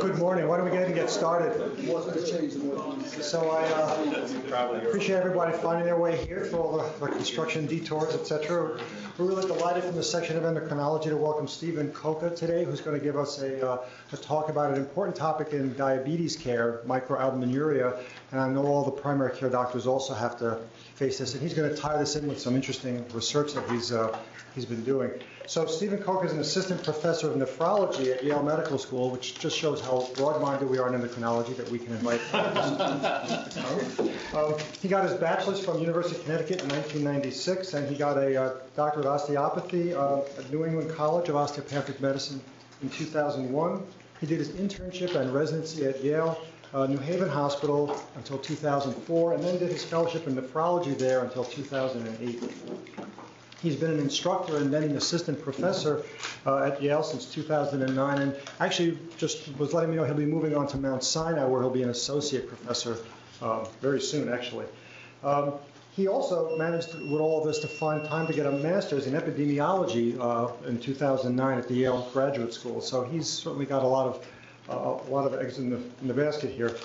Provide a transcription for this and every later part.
Good morning. Why don't we ahead and get started? So I uh, appreciate everybody finding their way here for all the, the construction detours, etc. We're really delighted from the section of endocrinology to welcome Stephen Coca today, who's going to give us a, uh, a talk about an important topic in diabetes care, microalbuminuria. And I know all the primary care doctors also have to face this, and he's going to tie this in with some interesting research that he's uh, he's been doing. So Stephen Coca is an assistant professor of nephrology at Yale Medical School, which just shows how broad-minded we are in endocrinology that we can invite. um, he got his bachelor's from University of Connecticut in 1996, and he got a uh, doctorate of osteopathy uh, at New England College of Osteopathic Medicine in 2001. He did his internship and residency at Yale uh, New Haven Hospital until 2004, and then did his fellowship in nephrology there until 2008. He's been an instructor and then an assistant professor uh, at Yale since 2009, and actually just was letting me know he'll be moving on to Mount Sinai, where he'll be an associate professor uh, very soon, actually. Um, he also managed, with all this, to find time to get a master's in epidemiology uh, in 2009 at the Yale Graduate School. So he's certainly got a lot of a lot of eggs in the, in the basket here.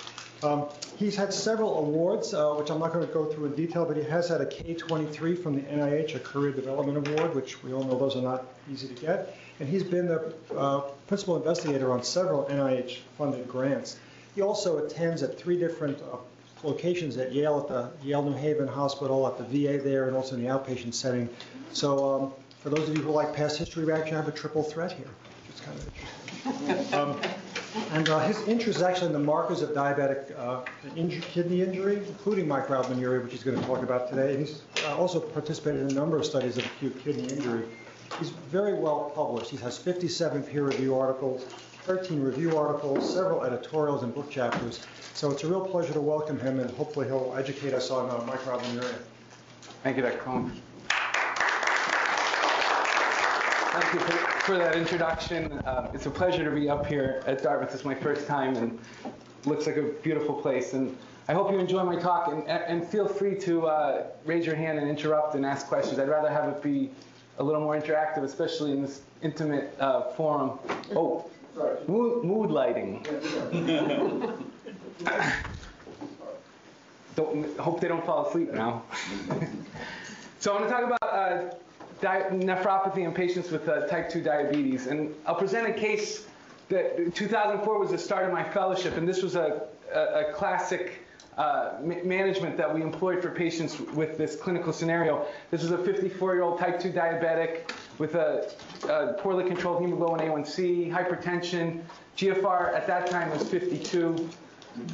Um, he's had several awards, uh, which I'm not going to go through in detail, but he has had a K23 from the NIH, a Career Development Award, which we all know those are not easy to get. And he's been the uh, principal investigator on several NIH-funded grants. He also attends at three different uh, locations at Yale, at the Yale New Haven Hospital, at the VA there, and also in the outpatient setting. So um, for those of you who like past history, we actually have a triple threat here, which is kind of interesting. Um, and uh, his interest is actually in the markers of diabetic uh, kidney injury, including microalbuminuria, which he's going to talk about today. And he's uh, also participated in a number of studies of acute kidney injury. He's very well published. He has 57 peer-review articles, 13 review articles, several editorials and book chapters. So it's a real pleasure to welcome him, and hopefully he'll educate us on uh, microalbuminuria. Thank you, Dr. Coca. Thank you for, for that introduction. Uh, it's a pleasure to be up here at Dartmouth. It's my first time, and looks like a beautiful place. And I hope you enjoy my talk, and, and feel free to uh, raise your hand and interrupt and ask questions. I'd rather have it be a little more interactive, especially in this intimate uh, forum. Oh, sorry. Mood, mood lighting. don't, hope they don't fall asleep now. so I'm going to talk about uh, nephropathy in patients with uh, type 2 diabetes. And I'll present a case that 2004 was the start of my fellowship, and this was a, a, a classic uh, management that we employed for patients with this clinical scenario. This was a 54-year-old type 2 diabetic with a, a, poorly controlled hemoglobin A1C, hypertension. GFR at that time was 52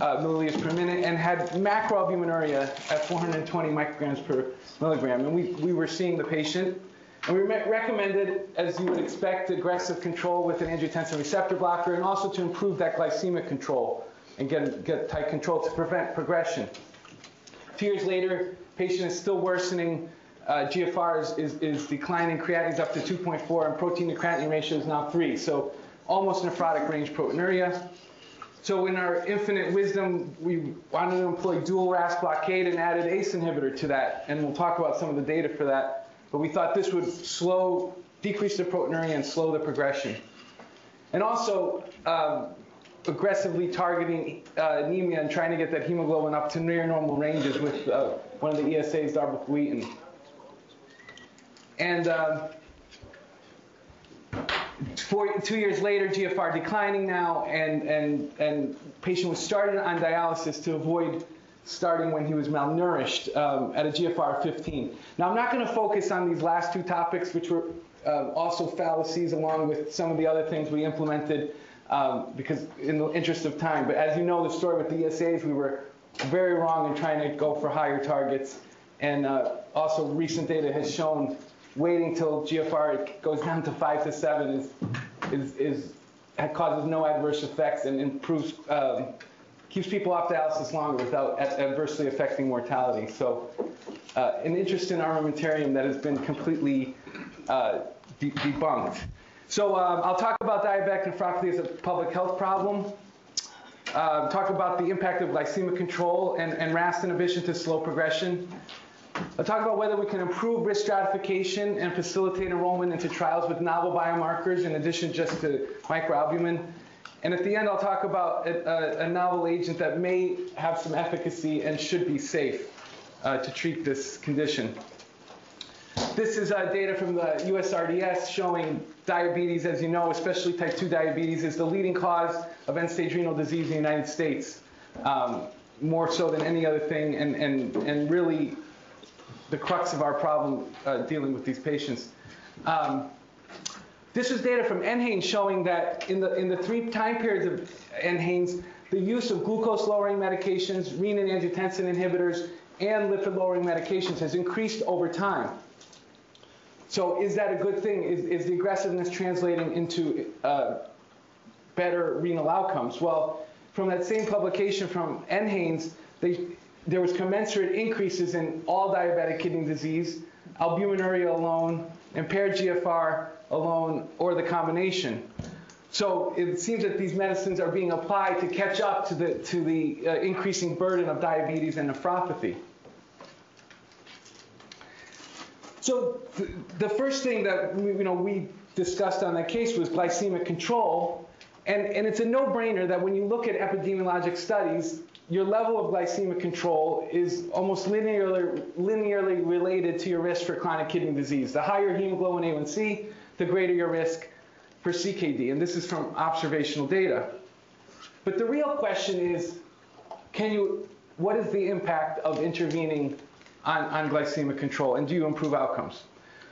uh, milliliters per minute, and had macroalbuminuria at 420 micrograms per milligram. And we, we were seeing the patient and we recommended, as you would expect, aggressive control with an angiotensin receptor blocker and also to improve that glycemic control and get, get tight control to prevent progression. Two years later, patient is still worsening. Uh, GFR is, is, is declining, creatinine is up to 2.4, and protein to creatinine ratio is now 3. So almost nephrotic range proteinuria. So in our infinite wisdom, we wanted to employ dual RAS blockade and added ACE inhibitor to that. And we'll talk about some of the data for that but we thought this would slow, decrease the proteinuria and slow the progression. And also, um, aggressively targeting uh, anemia and trying to get that hemoglobin up to near normal ranges with uh, one of the ESAs, darbepoetin. And um, four, two years later, GFR declining now, and, and, and patient was started on dialysis to avoid starting when he was malnourished um, at a GFR of 15. Now, I'm not going to focus on these last two topics, which were uh, also fallacies along with some of the other things we implemented um, because in the interest of time. But as you know, the story with the ESAs, we were very wrong in trying to go for higher targets. And uh, also recent data has shown waiting till GFR goes down to 5 to 7 is, is, is causes no adverse effects and improves um, keeps people off dialysis longer without adversely affecting mortality. So uh, an interest in armamentarium that has been completely uh, de debunked. So um, I'll talk about diabetic nephropathy as a public health problem. Uh, talk about the impact of glycemic control and, and RAS inhibition to slow progression. I'll talk about whether we can improve risk stratification and facilitate enrollment into trials with novel biomarkers in addition just to microalbumin. And at the end, I'll talk about a, a, a novel agent that may have some efficacy and should be safe uh, to treat this condition. This is uh, data from the USRDS showing diabetes, as you know, especially type 2 diabetes, is the leading cause of end-stage renal disease in the United States, um, more so than any other thing, and, and, and really the crux of our problem uh, dealing with these patients. Um, this was data from NHANES showing that in the, in the three time periods of NHANES, the use of glucose-lowering medications, renin-angiotensin inhibitors, and lipid-lowering medications has increased over time. So is that a good thing? Is, is the aggressiveness translating into uh, better renal outcomes? Well, from that same publication from NHANES, they, there was commensurate increases in all diabetic kidney disease, albuminuria alone, impaired GFR alone, or the combination. So it seems that these medicines are being applied to catch up to the, to the uh, increasing burden of diabetes and nephropathy. So th the first thing that we, you know, we discussed on that case was glycemic control. And, and it's a no-brainer that when you look at epidemiologic studies, your level of glycemic control is almost linearly, linearly related to your risk for chronic kidney disease. The higher hemoglobin A1C, the greater your risk for CKD. And this is from observational data. But the real question is, can you, what is the impact of intervening on, on glycemic control, and do you improve outcomes?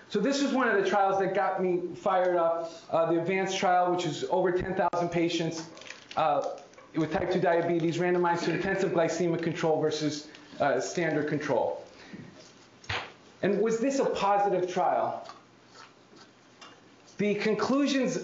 So this is one of the trials that got me fired up, uh, the ADVANCE trial, which is over 10,000 patients uh, with type 2 diabetes randomized to intensive glycemic control versus uh, standard control. And was this a positive trial? The conclusions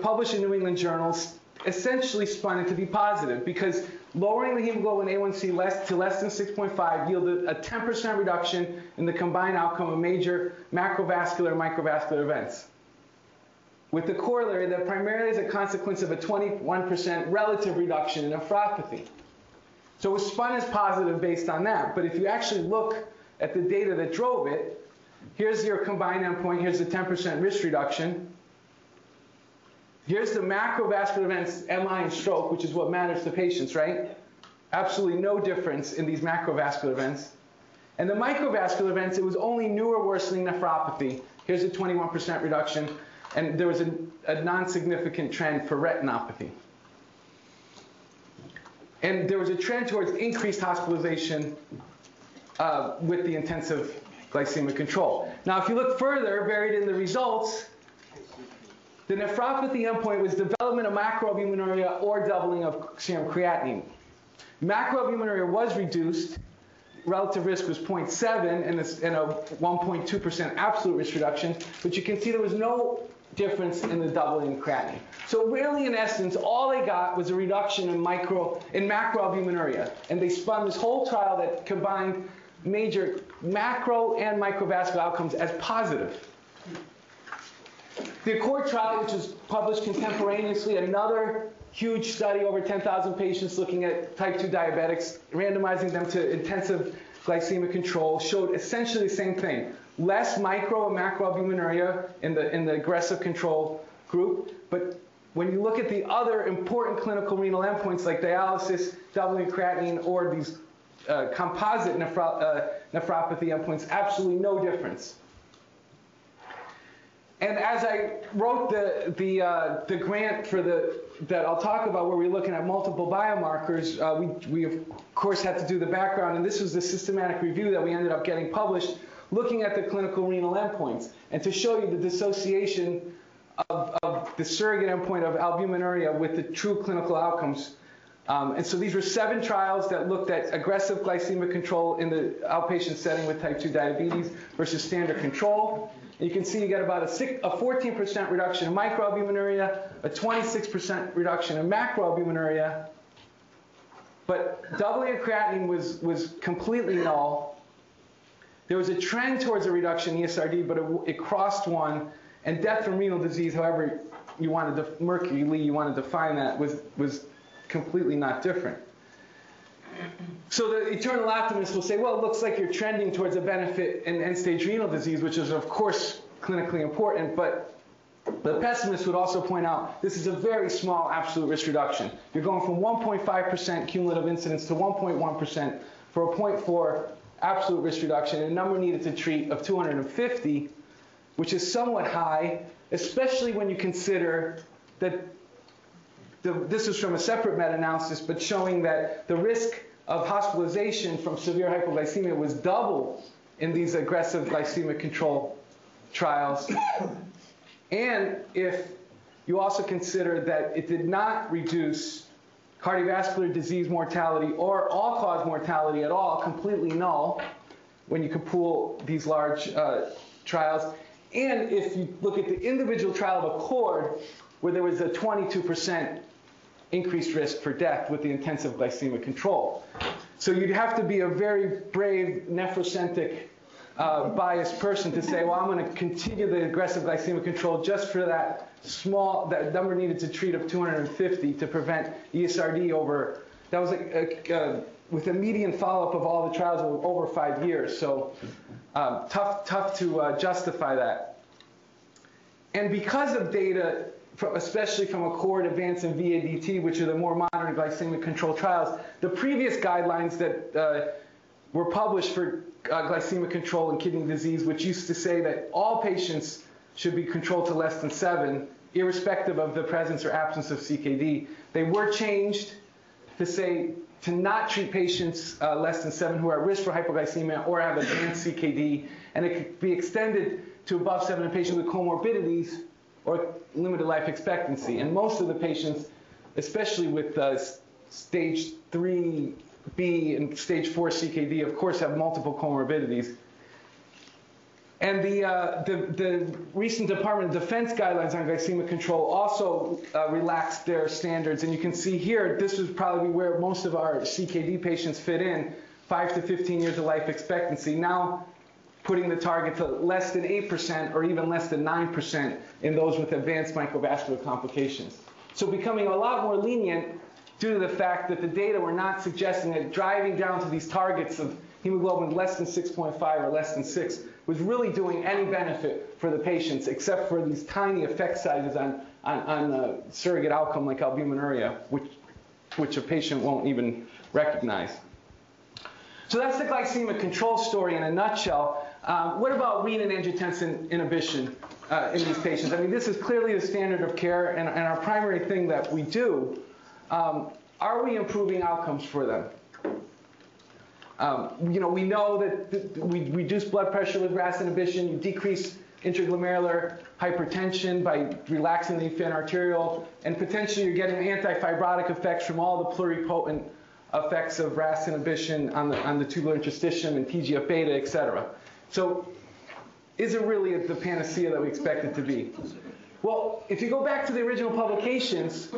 published in New England journals essentially spun it to be positive because lowering the hemoglobin A1C less to less than 6.5 yielded a 10% reduction in the combined outcome of major macrovascular and microvascular events. With the corollary that primarily is a consequence of a 21% relative reduction in nephropathy. So it was spun as positive based on that. But if you actually look at the data that drove it, here's your combined endpoint, here's the 10% risk reduction. Here's the macrovascular events, MI and stroke, which is what matters to patients, right? Absolutely no difference in these macrovascular events. And the microvascular events, it was only newer worsening nephropathy. Here's a 21% reduction. And there was a, a non-significant trend for retinopathy. And there was a trend towards increased hospitalization uh, with the intensive glycemic control. Now, if you look further, buried in the results, the nephropathy endpoint was development of macroalbuminuria or doubling of serum creatinine. Macroalbuminuria was reduced. Relative risk was 0.7 and a 1.2% absolute risk reduction, but you can see there was no difference in the doubling of creatinine. So really, in essence, all they got was a reduction in micro in macroalbuminuria, and they spun this whole trial that combined major macro and microvascular outcomes as positive. The ACCORD trial, which was published contemporaneously, another huge study, over 10,000 patients looking at type 2 diabetics, randomizing them to intensive glycemic control, showed essentially the same thing. Less micro and macroalbuminuria in the, in the aggressive control group, but when you look at the other important clinical renal endpoints like dialysis, doubling creatinine, or these uh, composite nephro uh, nephropathy endpoints, absolutely no difference. And as I wrote the, the, uh, the grant for the, that I'll talk about where we're looking at multiple biomarkers, uh, we, we of course had to do the background, and this was the systematic review that we ended up getting published, looking at the clinical renal endpoints, and to show you the dissociation of, of the surrogate endpoint of albuminuria with the true clinical outcomes. Um, and so these were seven trials that looked at aggressive glycemic control in the outpatient setting with type 2 diabetes versus standard control. You can see you get about a, 14% reduction in microalbuminuria, a 26% reduction in macroalbuminuria. But doubling of creatinine was, was completely null. There was a trend towards a reduction in ESRD, but it, it crossed one. And death from renal disease, however you wanted to, Mercury Lee, you want to define that, was, was completely not different. So the eternal optimist will say, well, it looks like you're trending towards a benefit in end-stage renal disease, which is, of course, clinically important, but the pessimist would also point out this is a very small absolute risk reduction. You're going from 1.5% cumulative incidence to 1.1% for a 0.4 absolute risk reduction, and a number needed to treat of 250, which is somewhat high, especially when you consider that the, this is from a separate meta-analysis, but showing that the risk of hospitalization from severe hypoglycemia was double in these aggressive glycemic control trials. and if you also consider that it did not reduce cardiovascular disease mortality or all-cause mortality at all, completely null, when you pool these large uh, trials. And if you look at the individual trial of ACCORD, where there was a 22% increased risk for death with the intensive glycemic control. So you'd have to be a very brave nephrocentric uh, biased person to say, well, I'm going to continue the aggressive glycemic control just for that small, that number needed to treat of 250 to prevent ESRD over, that was a, a, a with a median follow-up of all the trials of over five years. So um, tough, tough to uh, justify that. And because of data especially from ACCORD, ADVANCE, and VADT, which are the more modern glycemic control trials, the previous guidelines that uh, were published for uh, glycemic control and kidney disease, which used to say that all patients should be controlled to less than seven, irrespective of the presence or absence of CKD, they were changed to say to not treat patients uh, less than seven who are at risk for hypoglycemia or have advanced CKD, and it could be extended to above seven in patients with comorbidities or limited life expectancy. And most of the patients, especially with uh, stage 3B and stage 4 CKD, of course, have multiple comorbidities. And the, uh, the, the, recent Department of Defense guidelines on glycemic control also uh, relaxed their standards. And you can see here, this is probably where most of our CKD patients fit in, 5 to 15 years of life expectancy. Now, putting the target to less than 8% or even less than 9% in those with advanced microvascular complications. So becoming a lot more lenient due to the fact that the data were not suggesting that driving down to these targets of hemoglobin less than 6.5 or less than 6 was really doing any benefit for the patients except for these tiny effect sizes on, on, on surrogate outcome like albuminuria, which, which a patient won't even recognize. So that's the glycemic control story in a nutshell. Um, what about renin-angiotensin inhibition uh, in these patients? I mean, this is clearly the standard of care and, and our primary thing that we do. Um, are we improving outcomes for them? Um, you know, we know that, that we reduce blood pressure with RAS inhibition, you decrease intraglomerular hypertension by relaxing the afferent arteriole, and potentially you're getting antifibrotic effects from all the pluripotent effects of RAS inhibition on the, on the tubular interstitium and TGF-beta, et cetera. So is it really the panacea that we expect it to be? Well, if you go back to the original publications,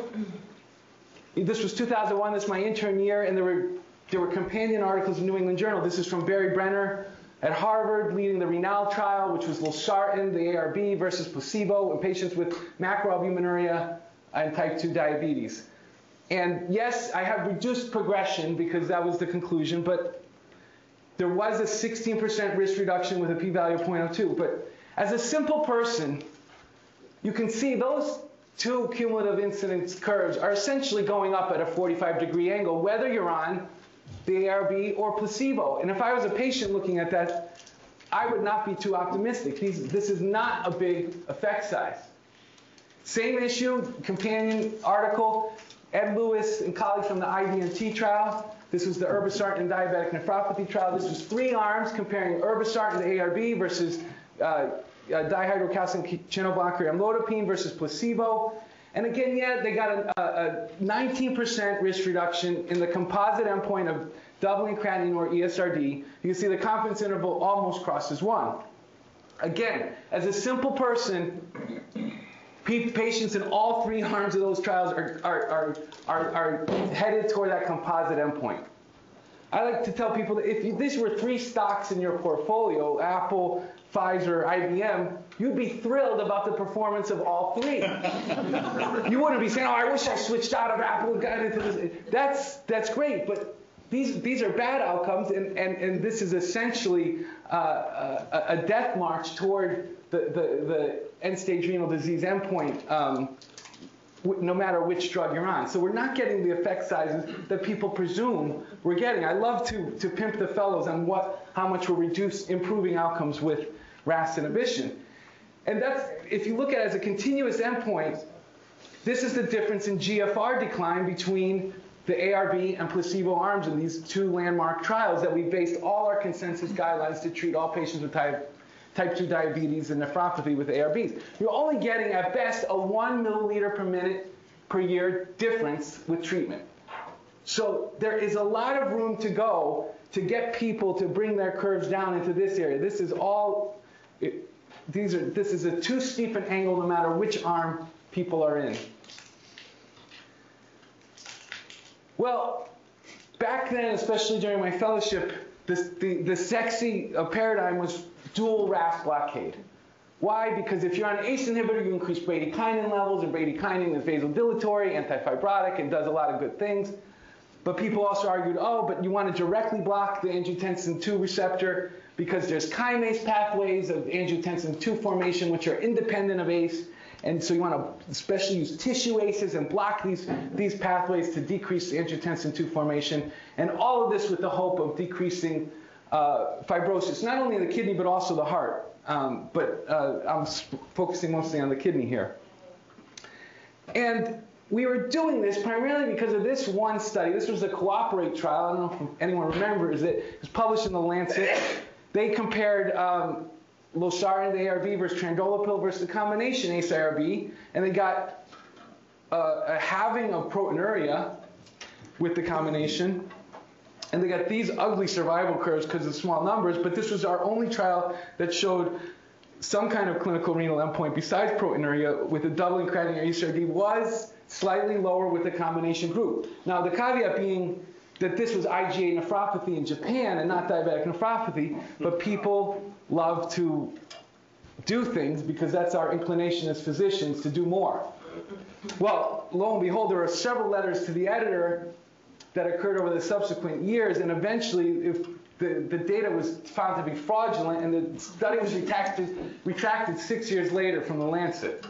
this was 2001, this is my intern year, and there were, there were companion articles in New England Journal. This is from Barry Brenner at Harvard leading the RENAAL trial, which was losartan, the ARB, versus placebo in patients with macroalbuminuria and type 2 diabetes. And yes, I have reduced progression because that was the conclusion, but there was a 16% risk reduction with a p-value of 0.02. But as a simple person, you can see those two cumulative incidence curves are essentially going up at a 45 degree angle, whether you're on the ARB or placebo. And if I was a patient looking at that, I would not be too optimistic. These, this is not a big effect size. Same issue, companion article, Ed Lewis and colleagues from the IDNT trial. This was the irbesartan and diabetic nephropathy trial. This was three arms comparing irbesartan to ARB versus uh, uh, dihydrocalcium channel blocker amlodipine versus placebo. And again, yeah, they got a, a 19% risk reduction in the composite endpoint of doubling creatinine or ESRD. You can see the confidence interval almost crosses one. Again, as a simple person, patients in all three arms of those trials are, are, are, are, headed toward that composite endpoint. I like to tell people that if these were three stocks in your portfolio, Apple, Pfizer, IBM, you'd be thrilled about the performance of all three. you wouldn't be saying, oh, I wish I switched out of Apple and got into this. That's, that's great, but these, these are bad outcomes, and, and, and this is essentially uh, a, a death march toward the, the, the end-stage renal disease endpoint, um, no matter which drug you're on. So we're not getting the effect sizes that people presume we're getting. I love to, to pimp the fellows on what, how much we're reduce, improving outcomes with RAS inhibition. And that's, if you look at it as a continuous endpoint, this is the difference in GFR decline between the ARB and placebo arms in these two landmark trials that we based all our consensus guidelines to treat all patients with type, type 2 diabetes and nephropathy with ARBs. You're only getting at best a 1 milliliter per minute per year difference with treatment. So there is a lot of room to go to get people to bring their curves down into this area. This is all, it, these are, this is a too steep an angle no matter which arm people are in. Well, back then, especially during my fellowship, the, the sexy uh, paradigm was dual RAS blockade. Why? Because if you're on an ACE inhibitor, you increase bradykinin levels, and bradykinin is vasodilatory, antifibrotic, and does a lot of good things. But people also argued, oh, but you want to directly block the angiotensin II receptor because there's kinase pathways of angiotensin II formation which are independent of ACE. And so you want to especially use tissue ACEs and block these, these pathways to decrease the angiotensin II formation. And all of this with the hope of decreasing uh, fibrosis, not only in the kidney, but also the heart. Um, but uh, I'm focusing mostly on the kidney here. And we were doing this primarily because of this one study. This was a COOPERATE trial. I don't know if anyone remembers it. It was published in the Lancet. They compared um, losartan, the ARB, versus trandolapril versus the combination ACE-ARB, and they got uh, a halving of proteinuria with the combination. And they got these ugly survival curves because of small numbers, but this was our only trial that showed some kind of clinical renal endpoint besides proteinuria with a doubling creatinine ACE-ARB was slightly lower with the combination group. Now, the caveat being that this was IgA nephropathy in Japan and not diabetic nephropathy, but people love to do things because that's our inclination as physicians to do more. Well, lo and behold, there are several letters to the editor that occurred over the subsequent years, and eventually, if the, the data was found to be fraudulent, and the study was retracted, retracted six years later from the Lancet.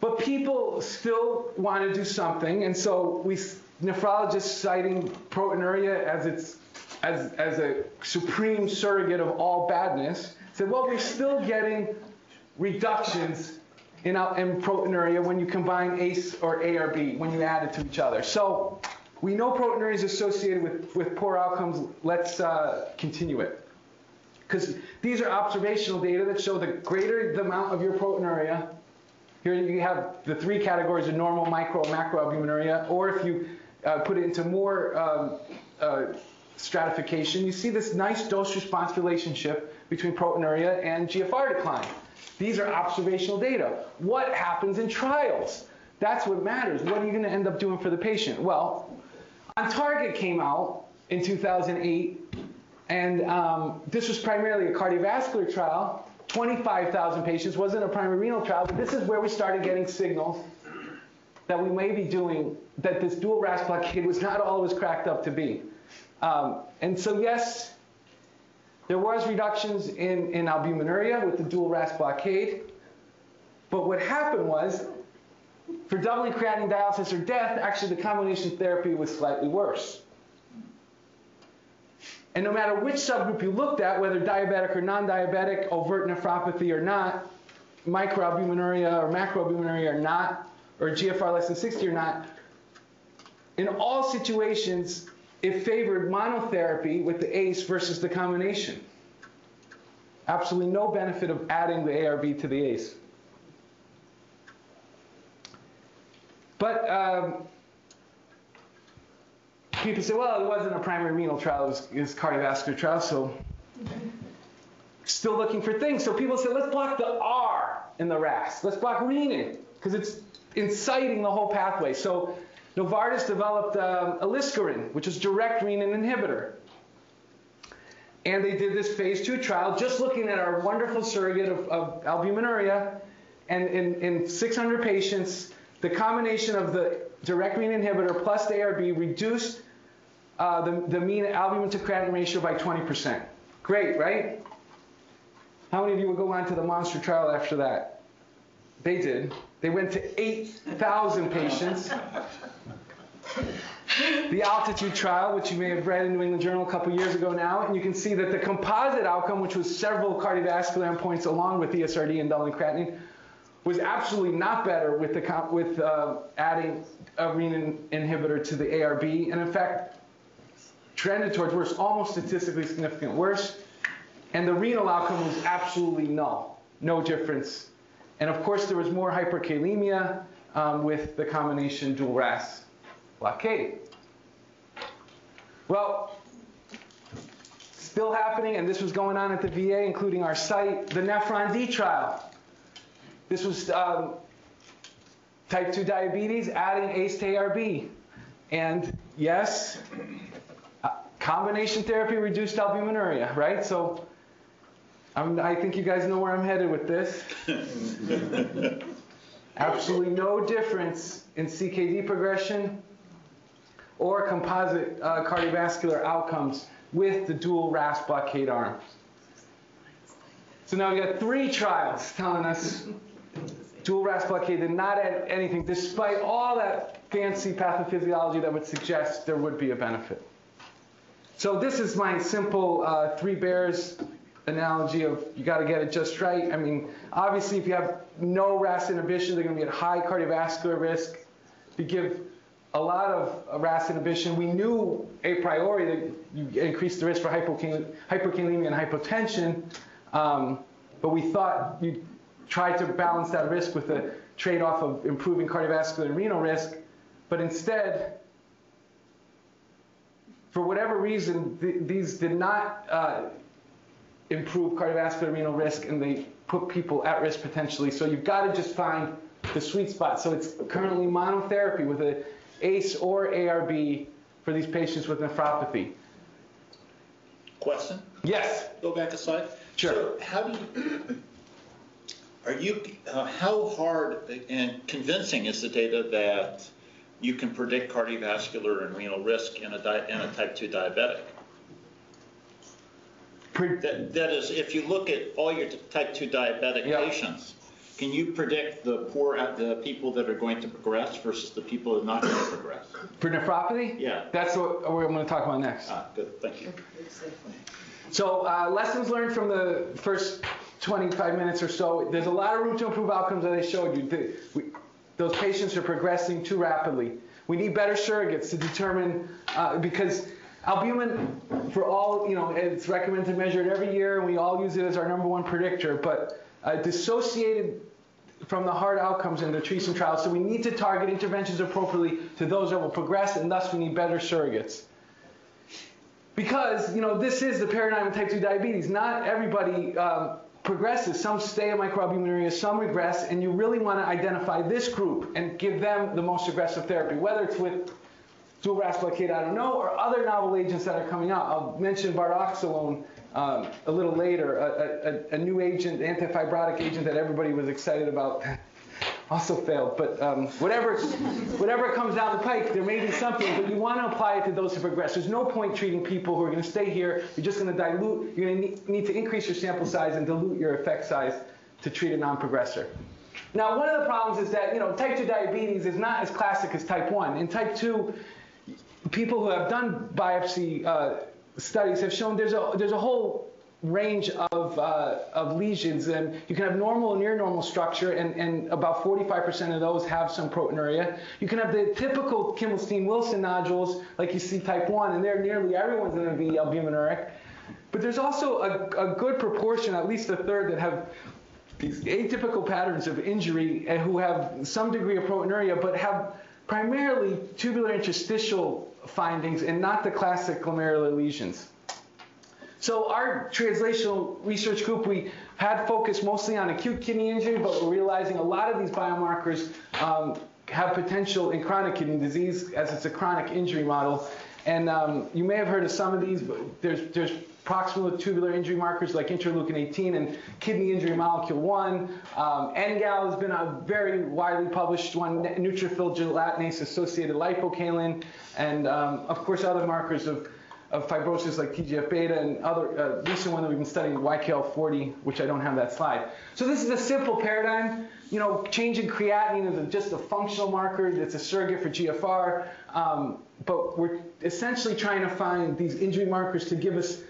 But people still want to do something, and so we nephrologists citing proteinuria as its as, as a supreme surrogate of all badness said, well, we're still getting reductions in, in proteinuria when you combine ACE or ARB, when you add it to each other. So we know proteinuria is associated with, with poor outcomes. Let's uh, continue it. Because these are observational data that show the greater the amount of your proteinuria, here you have the three categories of normal, micro, macroalbuminuria, or if you uh, put it into more um, uh, stratification, you see this nice dose-response relationship between proteinuria and GFR decline. These are observational data. What happens in trials? That's what matters. What are you going to end up doing for the patient? Well, ONTARGET came out in 2008, and um, this was primarily a cardiovascular trial. 25,000 patients, wasn't a primary renal trial, but this is where we started getting signals that we may be doing, that this dual RAS blockade was not always cracked up to be. Um, and so yes, there was reductions in, in albuminuria with the dual RAS blockade, but what happened was, for doubling creatinine dialysis or death, actually the combination therapy was slightly worse. And no matter which subgroup you looked at, whether diabetic or non-diabetic, overt nephropathy or not, microalbuminuria or macroalbuminuria or not, or GFR less than 60 or not, in all situations, it favored monotherapy with the ACE versus the combination. Absolutely no benefit of adding the ARB to the ACE. But um, people say, well, it wasn't a primary renal trial, it was, it was cardiovascular trial, so still looking for things. So people say, let's block the R in the RAS. Let's block renin, because it's inciting the whole pathway. So Novartis developed um, aliskiren, which is direct renin inhibitor. And they did this phase two trial just looking at our wonderful surrogate of, of albuminuria. And in, in 600 patients, the combination of the direct renin inhibitor plus the ARB reduced uh, the, the mean albumin to creatinine ratio by 20%. Great, right? How many of you would go on to the monster trial after that? They did. They went to 8,000 patients. The altitude trial, which you may have read in New England Journal a couple years ago now, and you can see that the composite outcome, which was several cardiovascular endpoints along with ESRD and Dullin creatinine, was absolutely not better with, the, with uh, adding a renin inhibitor to the ARB, and in fact, trended towards worse, almost statistically significant worse. And the renal outcome was absolutely null, no difference. And of course, there was more hyperkalemia um, with the combination dual RAS blockade. Well, still happening, and this was going on at the VA, including our site, the Nephron D trial. This was um, type 2 diabetes, adding ACE to ARB. And yes, uh, combination therapy reduced albuminuria, right? So I'm, i think you guys know where I'm headed with this. Absolutely no difference in CKD progression or composite uh, cardiovascular outcomes with the dual RAS blockade arms. So now we've got three trials telling us dual RAS blockade did not add anything, despite all that fancy pathophysiology that would suggest there would be a benefit. So this is my simple uh, three bears analogy of you got to get it just right. I mean, obviously, if you have no RAS inhibition, they're going to be at high cardiovascular risk. If you give a lot of RAS inhibition, we knew a priori that you increase the risk for hyperkalemia and hypotension, um, but we thought you try to balance that risk with a trade-off of improving cardiovascular and renal risk, but instead, for whatever reason, th these did not uh, improve cardiovascular renal risk, and they put people at risk potentially. So you've got to just find the sweet spot. So it's currently monotherapy with a ACE or ARB for these patients with nephropathy. Question? Yes. Go back a slide. Sure. So how do you, are you, uh, how hard and convincing is the data that you can predict cardiovascular and renal risk in a, di- in a type 2 diabetic? Pre- That, that is, if you look at all your type 2 diabetic Yeah. patients, can you predict the poor, uh, the people that are going to progress versus the people that are not going to progress? For nephropathy? Yeah. That's what what I'm going to talk about next. Ah, good, thank you. So uh, lessons learned from the first 25 minutes or so. There's a lot of room to improve outcomes that I showed you. The, we, those patients are progressing too rapidly. We need better surrogates to determine uh, because albumin, for all you know, it's recommended to measure it every year, and we all use it as our number one predictor. But uh, dissociated from the hard outcomes in the treatment trials, so we need to target interventions appropriately to those that will progress, and thus we need better surrogates. Because, you know, this is the paradigm of type 2 diabetes. Not everybody um, progresses. Some stay at microalbuminuria, some regress, and you really want to identify this group and give them the most aggressive therapy, whether it's with dual RAS blockade, I don't know, or other novel agents that are coming out. I'll mention bardoxolone um, a little later, a, a, a new agent, antifibrotic agent that everybody was excited about. also failed. But um, whatever, whatever comes down the pike, there may be something, but you want to apply it to those who progress. There's no point treating people who are going to stay here. You're just going to dilute. You're going to need to increase your sample size and dilute your effect size to treat a non-progressor. Now, one of the problems is that you know type 2 diabetes is not as classic as type 1. In type 2, people who have done biopsy uh, studies have shown there's a there's a whole range of, uh, of lesions, and you can have normal and near normal structure, and, and about 45% of those have some proteinuria. You can have the typical Kimmelstiel-Wilson nodules, like you see type 1, and they're nearly everyone's going to be albuminuric. But there's also a, a good proportion, at least a third, that have these atypical patterns of injury and who have some degree of proteinuria, but have primarily tubular interstitial findings and not the classic glomerular lesions. So our translational research group, we had focused mostly on acute kidney injury, but we're realizing a lot of these biomarkers um, have potential in chronic kidney disease as it's a chronic injury model. And um, you may have heard of some of these, but there's, there's proximal tubular injury markers like interleukin 18 and kidney injury molecule 1. Um, NGAL has been a very widely published one, neutrophil gelatinase associated lipocalin, and um, of course other markers of, of fibrosis like TGF-beta and other uh, recent one that we've been studying, YKL-40, which I don't have that slide. So this is a simple paradigm. You know, changing creatinine is just a functional marker. It's a surrogate for GFR. Um, but we're essentially trying to find these injury markers to give us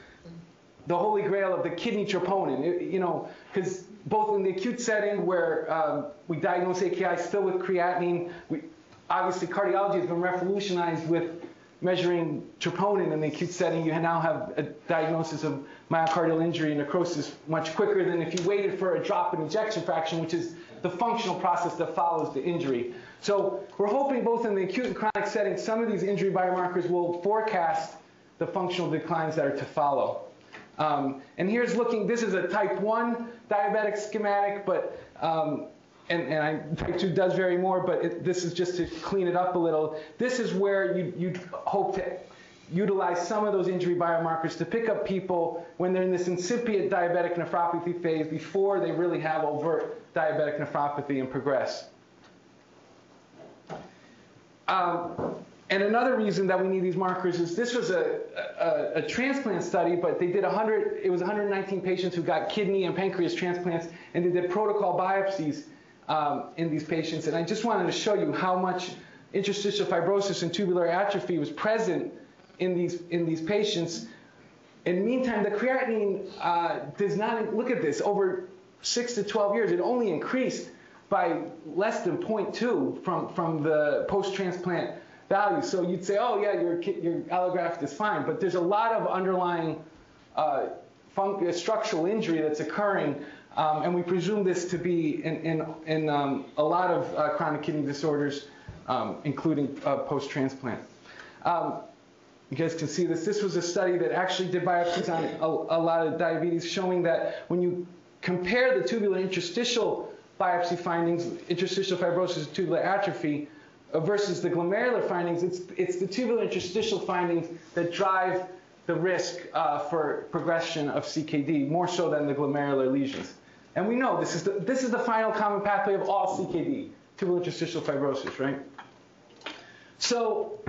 the holy grail of the kidney troponin. You know, because both in the acute setting where um, we diagnose AKI still with creatinine, we, obviously cardiology has been revolutionized with measuring troponin in the acute setting. You now have a diagnosis of myocardial injury and necrosis much quicker than if you waited for a drop in ejection fraction, which is the functional process that follows the injury. So we're hoping both in the acute and chronic setting, some of these injury biomarkers will forecast the functional declines that are to follow. Um, and here's looking, this is a type 1 diabetic schematic, but, um, and, and I, type 2 does vary more, but it, this is just to clean it up a little. This is where you, you'd hope to utilize some of those injury biomarkers to pick up people when they're in this incipient diabetic nephropathy phase before they really have overt diabetic nephropathy and progress. Um, and another reason that we need these markers is this was a, a, a transplant study, but they did 100, it was 119 patients who got kidney and pancreas transplants, and they did protocol biopsies um, in these patients. And I just wanted to show you how much interstitial fibrosis and tubular atrophy was present in these, in these patients. In the meantime, the creatinine uh, does not, look at this, over 6 to 12 years, it only increased by less than 0.2 from, from the post-transplant value. So you'd say, oh yeah, your, your allograft is fine, but there's a lot of underlying uh, uh, structural injury that's occurring, um, and we presume this to be in, in, in um, a lot of uh, chronic kidney disorders, um, including uh, post-transplant. Um, you guys can see this. This was a study that actually did biopsies on a, a lot of diabetes, showing that when you compare the tubular interstitial biopsy findings, interstitial fibrosis, tubular atrophy, versus the glomerular findings, it's, it's the tubular interstitial findings that drive the risk uh, for progression of CKD more so than the glomerular lesions. And we know this is the, this is the final common pathway of all CKD, tubular interstitial fibrosis, right? So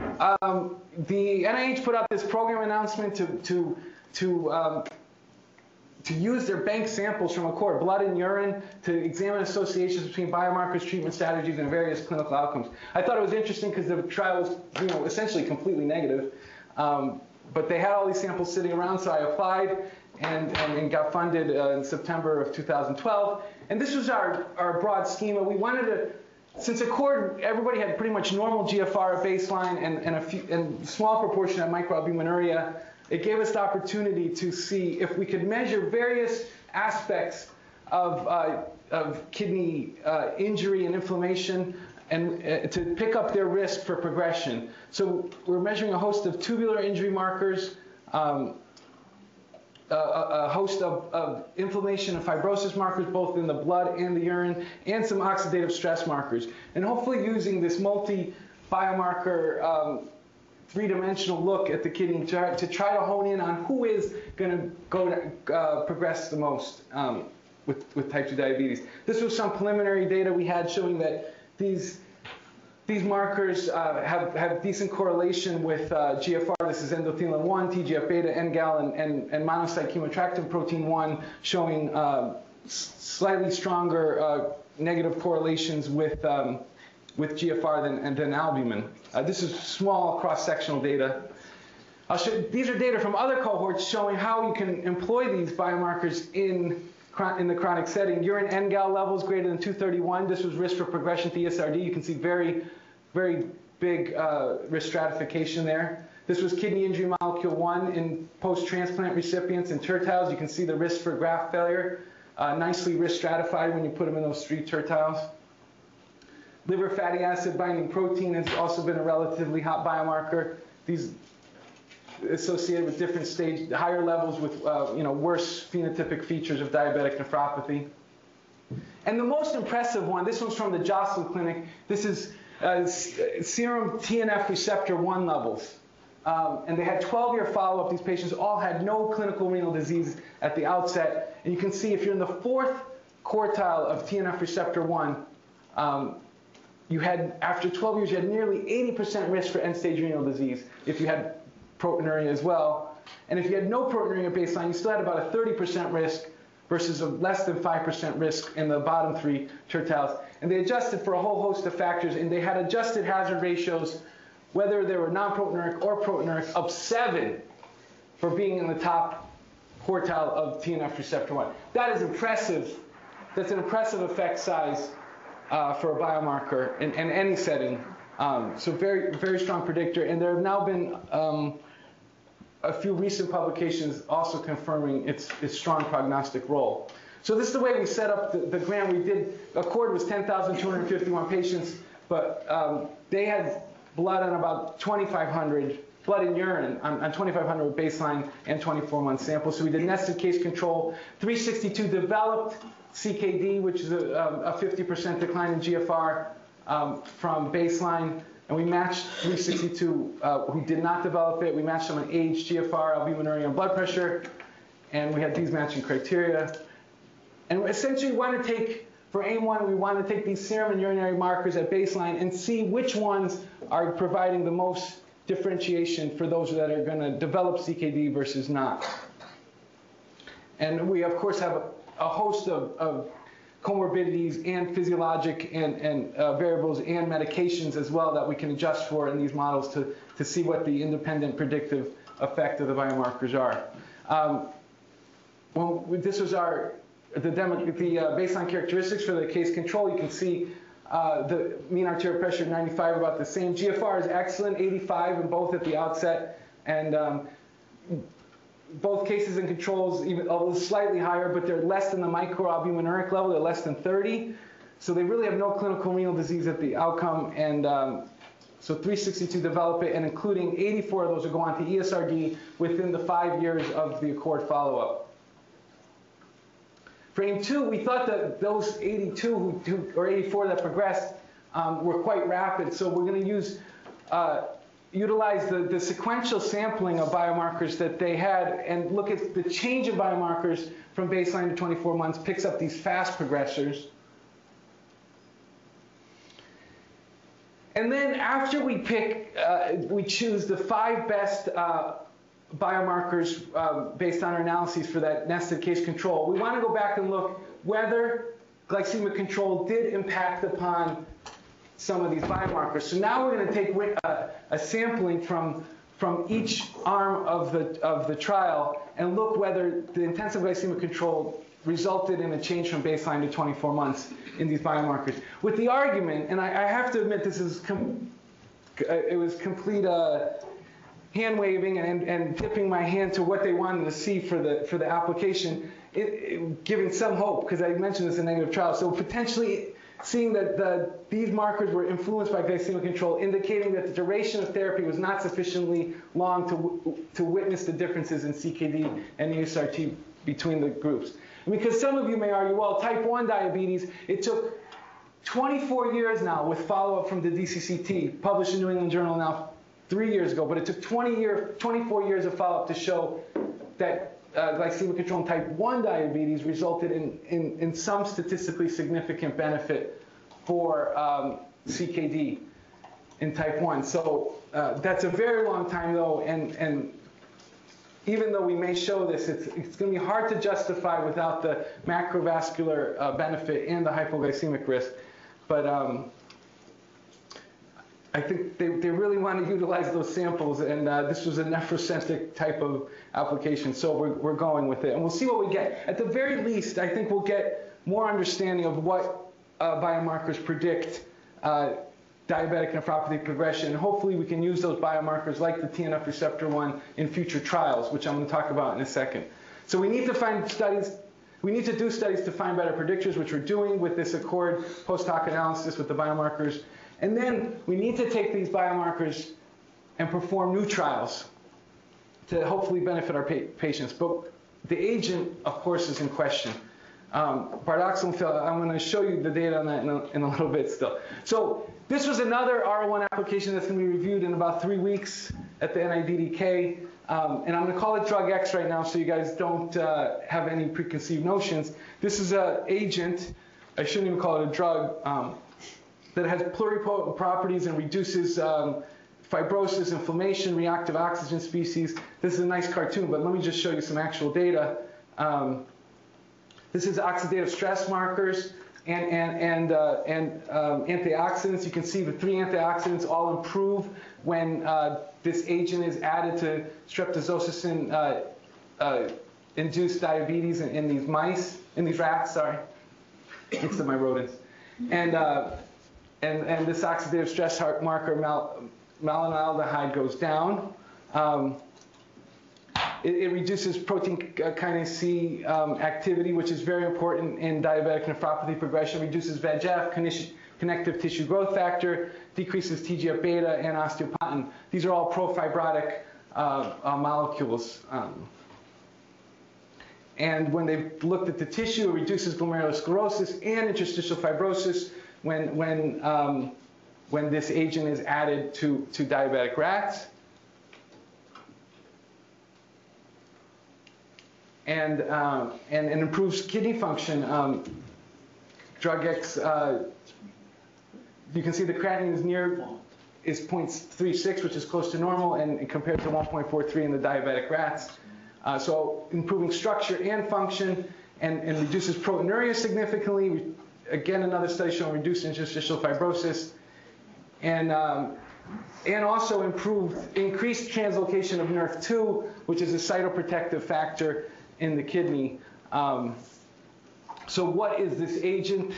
um, the NIH put out this program announcement to, to, to, um, to use their bank samples from ACCORD, blood and urine, to examine associations between biomarkers, treatment strategies, and various clinical outcomes. I thought it was interesting because the trial was you know, essentially completely negative. Um, but they had all these samples sitting around, so I applied and, and, and got funded uh, in September of 2012. And this was our, our broad schema. We wanted to since Accord, everybody had pretty much normal GFR at baseline and, and a few, and small proportion of microalbuminuria, it gave us the opportunity to see if we could measure various aspects of, uh, of kidney uh, injury and inflammation and uh, to pick up their risk for progression. So we're measuring a host of tubular injury markers, um, a, a host of, of inflammation and fibrosis markers, both in the blood and the urine, and some oxidative stress markers. And hopefully using this multi-biomarker um, three-dimensional look at the kidney to try, to try to hone in on who is going to go uh, progress the most um, with, with type 2 diabetes. This was some preliminary data we had showing that these these markers uh, have, have decent correlation with uh, GFR. This is endothelin 1, TGF-beta, NGAL, and, and, and monocyte chemoattractant protein 1 showing uh, slightly stronger uh, negative correlations with, um, with GFR than, than albumin. Uh, this is small cross-sectional data. I'll show, these are data from other cohorts showing how you can employ these biomarkers in, in the chronic setting. Urine NGAL levels greater than 231. This was risk for progression to ESRD. You can see very, very big uh, risk stratification there. This was kidney injury molecule 1 in post-transplant recipients and tertiles. You can see the risk for graft failure, uh, nicely risk stratified when you put them in those three tertiles. Liver fatty acid binding protein has also been a relatively hot biomarker. These associated with different stage, higher levels with uh, you know worse phenotypic features of diabetic nephropathy. And the most impressive one, this one's from the Joslin Clinic. This is uh, serum TNF receptor 1 levels. Um, and they had 12-year follow-up. These patients all had no clinical renal disease at the outset. And you can see if you're in the fourth quartile of TNF receptor 1, um, you had, after 12 years, you had nearly 80% risk for end-stage renal disease if you had proteinuria as well. And if you had no proteinuria baseline, you still had about a 30% risk versus a less than 5% risk in the bottom three tertiles. And they adjusted for a whole host of factors, and they had adjusted hazard ratios, whether they were non-proteinuric or proteinuric, of seven for being in the top quartile of TNF receptor 1. That is impressive. That's an impressive effect size uh, for a biomarker in, in any setting. Um, so very, very strong predictor. And there have now been um, a few recent publications also confirming its, its strong prognostic role. So this is the way we set up the, the grant. We did, Accord was 10,251 patients, but um, they had blood on about 2,500, blood and urine on, on 2,500 baseline and 24-month samples. So we did nested case control. 362 developed CKD, which is a, um, 50% decline in GFR um, from baseline. And we matched 362 uh, who did not develop it. We matched them on age, GFR, albuminuria, and blood pressure. And we had these matching criteria. And essentially, we want to take, for AIM-1, we want to take these serum and urinary markers at baseline and see which ones are providing the most differentiation for those that are going to develop CKD versus not. And we, of course, have a, a host of, of comorbidities and physiologic and, and uh, variables and medications as well that we can adjust for in these models to, to see what the independent predictive effect of the biomarkers are. Um, when we, this was our the, demo, the uh, baseline characteristics for the case control. You can see uh, the mean arterial pressure 95 about the same. GFR is excellent, 85 in both at the outset, and um, both cases and controls, even although slightly higher, but they're less than the microalbuminuric level. They're less than 30. So they really have no clinical renal disease at the outcome. And um, so 362 develop it, and including 84 of those will go on to ESRD within the five years of the Accord follow-up. For AIM-2, we thought that those 82 who, who, or 84 that progressed um, were quite rapid. So we're going to use uh, utilize the, the sequential sampling of biomarkers that they had and look at the change of biomarkers from baseline to 24 months, picks up these fast progressors. And then after we pick, uh, we choose the five best uh, biomarkers um, based on our analyses for that nested case control. We want to go back and look whether glycemic control did impact upon some of these biomarkers. So now we're going to take a, uh, a sampling from, from each arm of the, of the trial and look whether the intensive glycemic control resulted in a change from baseline to 24 months in these biomarkers. With the argument, and I, I have to admit this is, it was complete uh, hand waving and, and tipping my hand to what they wanted to see for the, for the application, it, it, giving some hope, because I mentioned this in negative trials. So potentially seeing that the, these markers were influenced by glycemic control, indicating that the duration of therapy was not sufficiently long to, to witness the differences in CKD and ESRD between the groups. Because some of you may argue, well, type 1 diabetes, it took 24 years now with follow-up from the DCCT, published in New England Journal now three years ago, but it took 20 year, 24 years of follow-up to show that uh, glycemic control in type 1 diabetes resulted in, in, in some statistically significant benefit for um, CKD in type 1. So uh, that's a very long time, though, and, and even though we may show this, it's, it's going to be hard to justify without the macrovascular uh, benefit and the hypoglycemic risk. But um, I think they, they really want to utilize those samples, and uh, this was a nephrocentric type of application, so we're, we're going with it. And we'll see what we get. At the very least, I think we'll get more understanding of what uh, biomarkers predict uh, diabetic nephropathy progression. And hopefully we can use those biomarkers like the TNF receptor 1 in future trials, which I'm going to talk about in a second. So we need to find studies we need to do studies to find better predictors, which we're doing with this Accord post hoc analysis with the biomarkers. And then we need to take these biomarkers and perform new trials to hopefully benefit our pa patients. But the agent, of course, is in question. Um, bardoxolone, I'm going to show you the data on that in a, in a, little bit still. So this was another R01 application that's going to be reviewed in about three weeks. at the NIDDK. Um, and I'm going to call it drug X right now so you guys don't uh, have any preconceived notions. This is an agent, I shouldn't even call it a drug, um, that has pluripotent properties and reduces um, fibrosis, inflammation, reactive oxygen species. This is a nice cartoon, but let me just show you some actual data. Um, this is oxidative stress markers and, and, and, uh, and um, antioxidants. You can see the three antioxidants all improve when uh, this agent is added to streptozotocin uh, uh, induced diabetes in, in, these mice, in these rats, sorry, next to my rodents. And, uh, and, and this oxidative stress marker, mal, malonaldehyde, goes down. Um, it, it, reduces protein kinase C um, activity, which is very important in diabetic nephropathy progression, reduces VEGF, connective tissue growth factor, decreases TGF beta and osteopontin. These are all pro-fibrotic uh, uh, molecules. Um, and when they've looked at the tissue, it reduces glomerulosclerosis and interstitial fibrosis when, when, um, when this agent is added to, to diabetic rats. And, um, and, and, improves kidney function. Um, drug X, uh, you can see the creatinine is near, is 0.36, which is close to normal, and compared to 1.43 in the diabetic rats. Uh, so improving structure and function, and, and reduces proteinuria significantly. Again, another study showing reduced interstitial fibrosis, and um, and also improved increased translocation of NRF2, which is a cytoprotective factor in the kidney. Um, so what is this agent?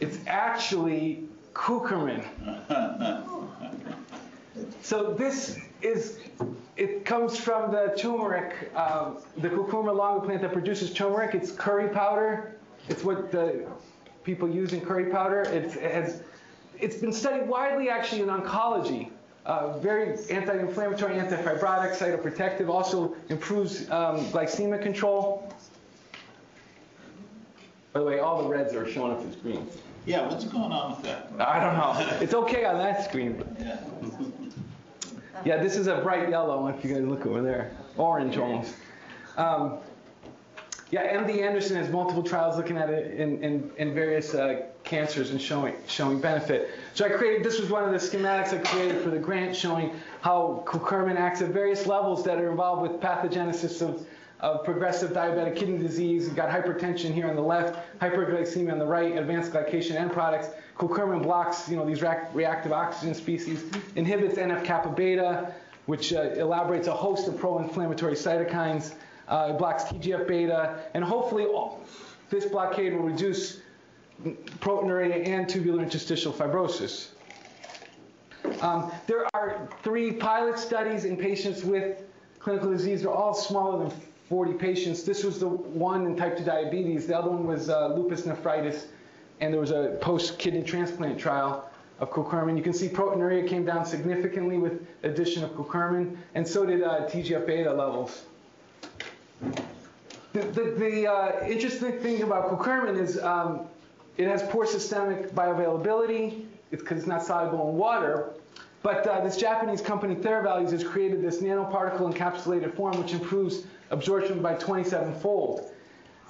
It's actually curcumin. so this is, it comes from the turmeric, uh, the Curcuma longa plant that produces turmeric. It's curry powder. It's what the people use in curry powder. It's, it has, it's been studied widely actually in oncology. Uh, very anti-inflammatory, anti-fibrotic, cytoprotective, also improves um, glycemic control. By the way, all the reds are showing up as green. Yeah, what's going on with that? I don't know. It's okay on that screen. Yeah. Yeah, this is a bright yellow if you guys look over there. Orange almost. Um, yeah, MD Anderson has multiple trials looking at it in, in, in various uh, cancers and showing, showing benefit. So I created, this was one of the schematics I created for the grant showing how curcumin acts at various levels that are involved with pathogenesis of, of progressive diabetic kidney disease. You've got hypertension here on the left, hyperglycemia on the right, advanced glycation end products. Curcumin blocks, you know, these reactive oxygen species, inhibits NF-kappa beta, which uh, elaborates a host of pro-inflammatory cytokines. Uh, blocks TGF beta, and hopefully all, this blockade will reduce proteinuria and tubular interstitial fibrosis. Um, there are three pilot studies in patients with clinical disease. They're all smaller than 40 patients. This was the one in type 2 diabetes. The other one was uh, lupus nephritis, and there was a post-kidney transplant trial of curcumin. You can see proteinuria came down significantly with addition of curcumin, and so did uh, TGF beta levels. The, the, the uh, interesting thing about curcumin is um, it has poor systemic bioavailability because it's not soluble in water. But uh, this Japanese company, TheraValues, has created this nanoparticle encapsulated form which improves absorption by 27-fold.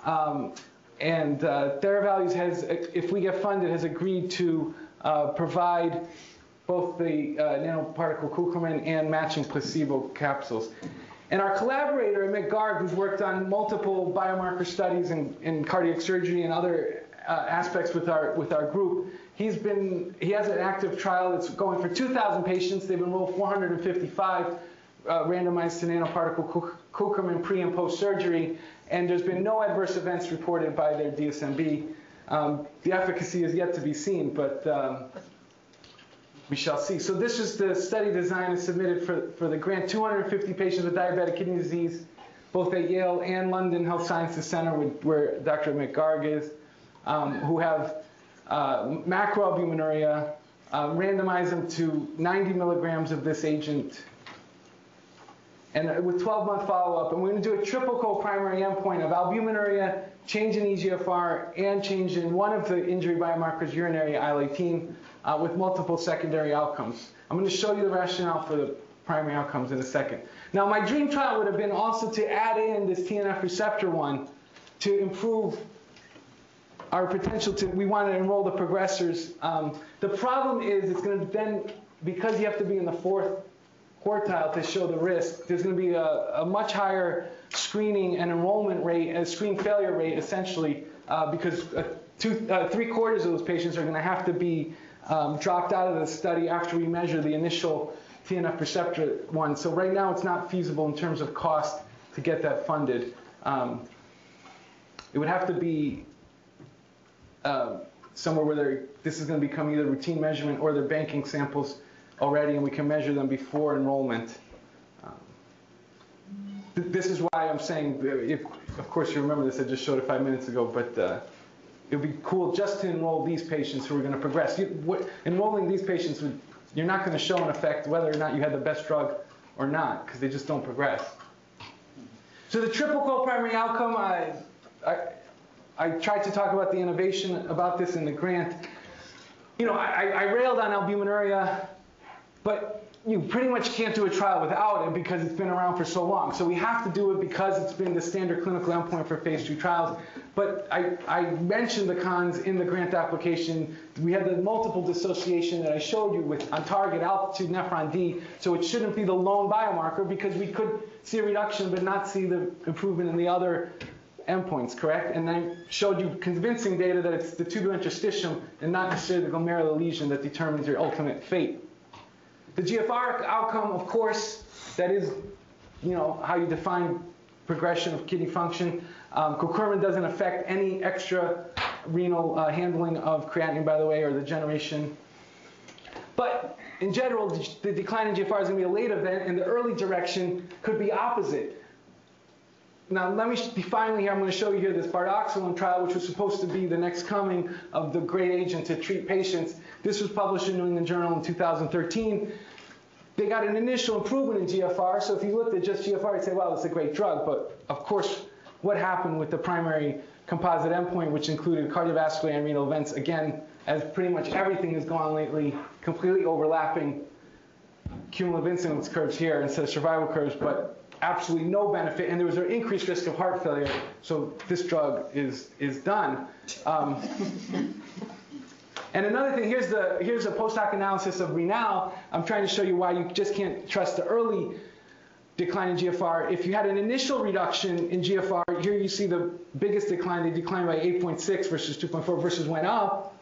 Um, and uh, TheraValues has, if we get funded, has agreed to uh, provide both the uh, nanoparticle curcumin and matching placebo capsules. And our collaborator, Amit Garg, who's worked on multiple biomarker studies in, in cardiac surgery and other uh, aspects with our, with our group, he's been, he has an active trial that's going for 2,000 patients. They've enrolled 455 uh, randomized to nanoparticle curcumin pre and post surgery, and there's been no adverse events reported by their DSMB. Um, the efficacy is yet to be seen, but um, we shall see. So this is the study design and submitted for, for the grant. 250 patients with diabetic kidney disease, both at Yale and London Health Sciences Center, where Dr. Amit Garg is, um, who have uh, macroalbuminuria, um, randomize them to 90 milligrams of this agent and with 12-month follow-up. And we're going to do a triple co-primary endpoint of albuminuria, change in EGFR, and change in one of the injury biomarkers, urinary IL-18. uh, with multiple secondary outcomes. I'm going to show you the rationale for the primary outcomes in a second. Now, my dream trial would have been also to add in this TNF receptor one to improve our potential to, we want to enroll the progressors. Um, the problem is it's going to then, because you have to be in the fourth quartile to show the risk, there's going to be a, a much higher screening and enrollment rate, a screen failure rate essentially, uh, because uh, two, uh, three quarters of those patients are going to have to be um, dropped out of the study after we measure the initial TNF receptor one. So right now it's not feasible in terms of cost to get that funded. Um, it would have to be uh, somewhere where this is going to become either routine measurement or they're banking samples already and we can measure them before enrollment. Um, th- this is why I'm saying, uh, if, of course you remember this, I just showed it five minutes ago, but uh, it would be cool just to enroll these patients who are going to progress. You, what, enrolling these patients, would, you're not going to show an effect whether or not you had the best drug or not, because they just don't progress. So the triple co-primary outcome, I, I, I tried to talk about the innovation about this in the grant. You know, I, I railed on albuminuria, but you pretty much can't do a trial without it because it's been around for so long. So we have to do it because it's been the standard clinical endpoint for phase two trials. But I, I mentioned the cons in the grant application. We had the multiple dissociation that I showed you with on target ALTITUDE nephron D. So it shouldn't be the lone biomarker because we could see a reduction but not see the improvement in the other endpoints, correct? And I showed you convincing data that it's the tubular interstitium and not necessarily the glomerular lesion that determines your ultimate fate. The GFR outcome, of course, that is, you know, how you define progression of kidney function. Um, curcumin doesn't affect any extra renal uh, handling of creatinine, by the way, or the generation. But in general, the, decline in GFR is going to be a late event, and the early direction could be opposite. Now, let me finally here, I'm going to show you here this bardoxolone trial, which was supposed to be the next coming of the great agent to treat patients. This was published in New England Journal in 2013. They got an initial improvement in GFR, so if you looked at just GFR, you'd say, well, it's a great drug. But of course, what happened with the primary composite endpoint, which included cardiovascular and renal events, again, as pretty much everything has gone lately, completely overlapping cumulative incidence curves here instead of survival curves, but absolutely no benefit, and there was an increased risk of heart failure. So this drug is is done. Um, and another thing, here's the here's a post hoc analysis of RENAAL. I'm trying to show you why you just can't trust the early decline in GFR. If you had an initial reduction in GFR, here you see the biggest decline. They declined by 8.6 versus 2.4 versus went up.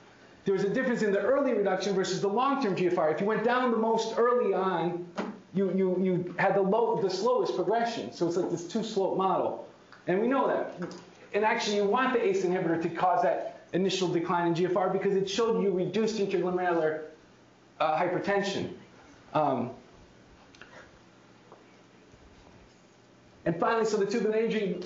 There was a difference in the early reduction versus the long-term GFR. If you went down the most early on, you, you, you had the, low, the slowest progression. So it's like this two-slope model. And we know that. And actually, you want the ACE inhibitor to cause that initial decline in GFR because it showed you reduced interglomerular uh, hypertension. Um, and finally, so the tubular injury,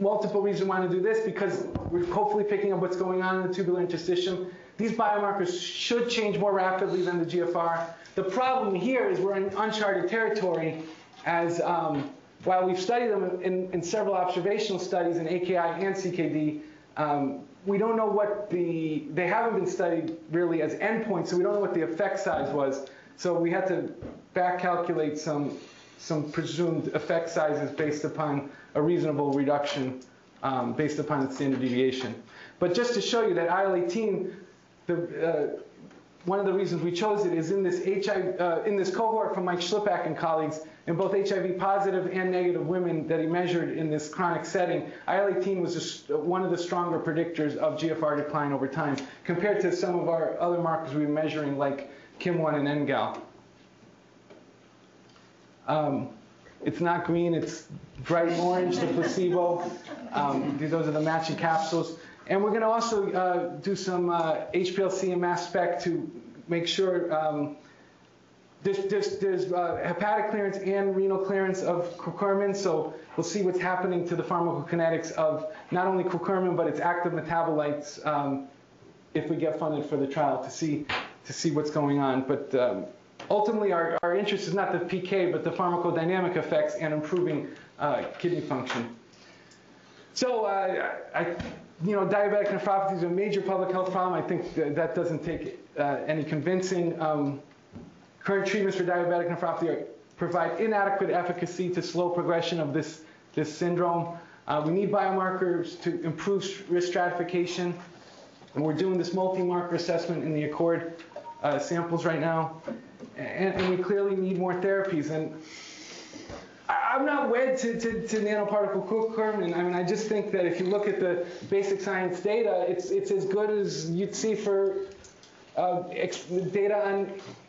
multiple reasons why to do this because we're hopefully picking up what's going on in the tubular interstitium. These biomarkers should change more rapidly than the GFR. The problem here is we're in uncharted territory as um, while we've studied them in, in, several observational studies in AKI and CKD, um, we don't know what the, they haven't been studied really as endpoints, so we don't know what the effect size was. So we had to back calculate some, some presumed effect sizes based upon a reasonable reduction um, based upon its standard deviation. But just to show you that IL-18 the, uh, one of the reasons we chose it is in this HIV, uh, in this cohort from Mike Shlipak and colleagues, in both HIV positive and negative women that he measured in this chronic setting, IL-18 was one of the stronger predictors of GFR decline over time compared to some of our other markers we were measuring like KIM1 and NGAL. Um, it's not green, it's bright orange, the placebo. Um, those are the matching capsules. And we're going to also uh, do some uh, HPLC and mass spec to make sure um, there's, there's, there's uh, hepatic clearance and renal clearance of curcumin. So we'll see what's happening to the pharmacokinetics of not only curcumin, but its active metabolites um, if we get funded for the trial to see, to see what's going on. But um, ultimately, our, our interest is not the PK, but the pharmacodynamic effects and improving uh, kidney function. So, uh, I, you know, diabetic nephropathy is a major public health problem. I think that, that doesn't take uh, any convincing. Um, current treatments for diabetic nephropathy provide inadequate efficacy to slow progression of this, this syndrome. Uh, we need biomarkers to improve risk stratification. And we're doing this multi-marker assessment in the Accord uh, samples right now. And, and we clearly need more therapies. And I- I'm not wed to, to, to nanoparticle and I mean, I just think that if you look at the basic science data, it's, it's as good as you'd see for uh, data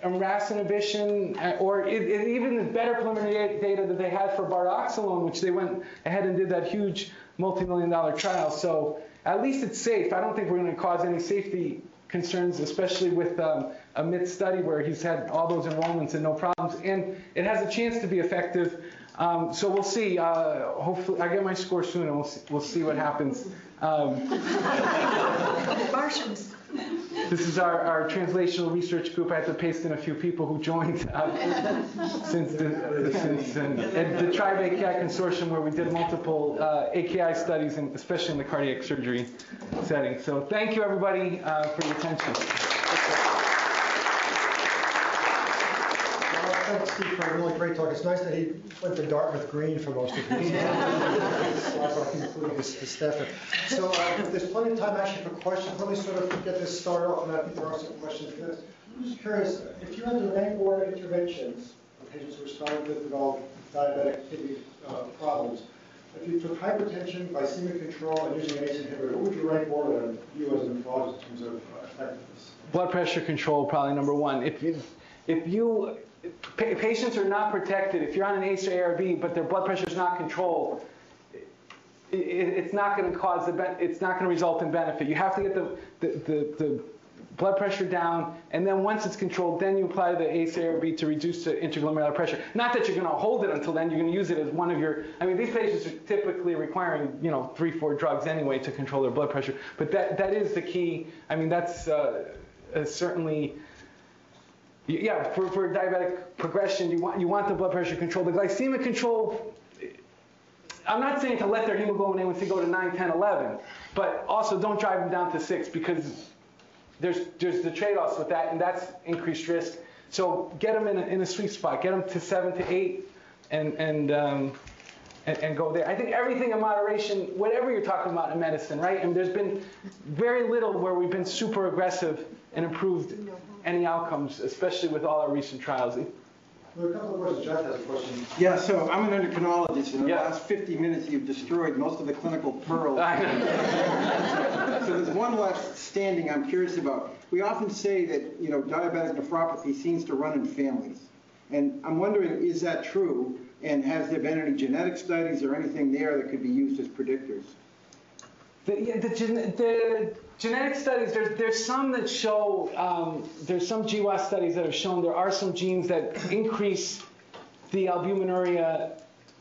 on, RAS inhibition, uh, or it, it, even the better preliminary data that they had for bardoxolone, which they went ahead and did that huge multi-million dollar trial. So at least it's safe. I don't think we're going to cause any safety concerns, especially with um, a MIT study where he's had all those enrollments and no problems. And it has a chance to be effective. Um, so we'll see. Uh, hopefully, I get my score soon, and we'll see, we'll see what happens. Um, Martians. This is our, our translational research group. I had to paste in a few people who joined uh, since the, since and, the Tribe AKI consortium, where we did multiple uh, AKI studies, and especially in the cardiac surgery setting. So thank you, everybody, uh, for your attention. Well, Thanks, Steve, for a really great talk. It's nice that he went to Dartmouth Green for most of his slides, including his his staff. So uh, there's plenty of time actually for questions. Let me sort of get this started off, and I think there are some questions for this. I'm just curious, if you had to rank order interventions for patients who are starting to develop diabetic kidney uh, problems, if you took hypertension, glycemic control, and using an ACE inhibitor, what would you rank order them, you as a nephrologist, in terms of uh, effectiveness? Blood pressure control, probably number one. If you, if you, pa- patients are not protected, if you're on an ACE or ARB, but their blood pressure is not controlled, i- i it's not going to cause the, it's not going to result in benefit. You have to get the, the, the, the blood pressure down, and then once it's controlled, then you apply the ACE ARB to reduce the interglomerular pressure. Not that you're going to hold it until then, you're going to use it as one of your, I mean, these patients are typically requiring, you know, three, four drugs anyway to control their blood pressure. But that, that is the key. I mean, that's uh, uh, certainly, yeah, for, for diabetic progression, you want, you want the blood pressure control. The glycemic control, I'm not saying to let their hemoglobin A1C go to 9, 10, 11, but also don't drive them down to 6 because there's, there's the trade-offs with that, and that's increased risk. So get them in a, in a sweet spot. Get them to 7 to 8 and, and, um, and, and go there. I think everything in moderation, whatever you're talking about in medicine, right? And there's been very little where we've been super aggressive and improved any outcomes, especially with all our recent trials. There are a couple of questions. Jeff has a question. Yeah, so I'm an endocrinologist, and in the Yeah. last 50 minutes, you've destroyed most of the clinical pearls. I know. So there's one left standing I'm curious about. We often say that, you know, diabetic nephropathy seems to run in families. And I'm wondering, is that true? And has there been any genetic studies or anything there that could be used as predictors? The, the, the genetic studies, there's, there's some that show, um, there's some GWAS studies that have shown there are some genes that increase the albuminuria,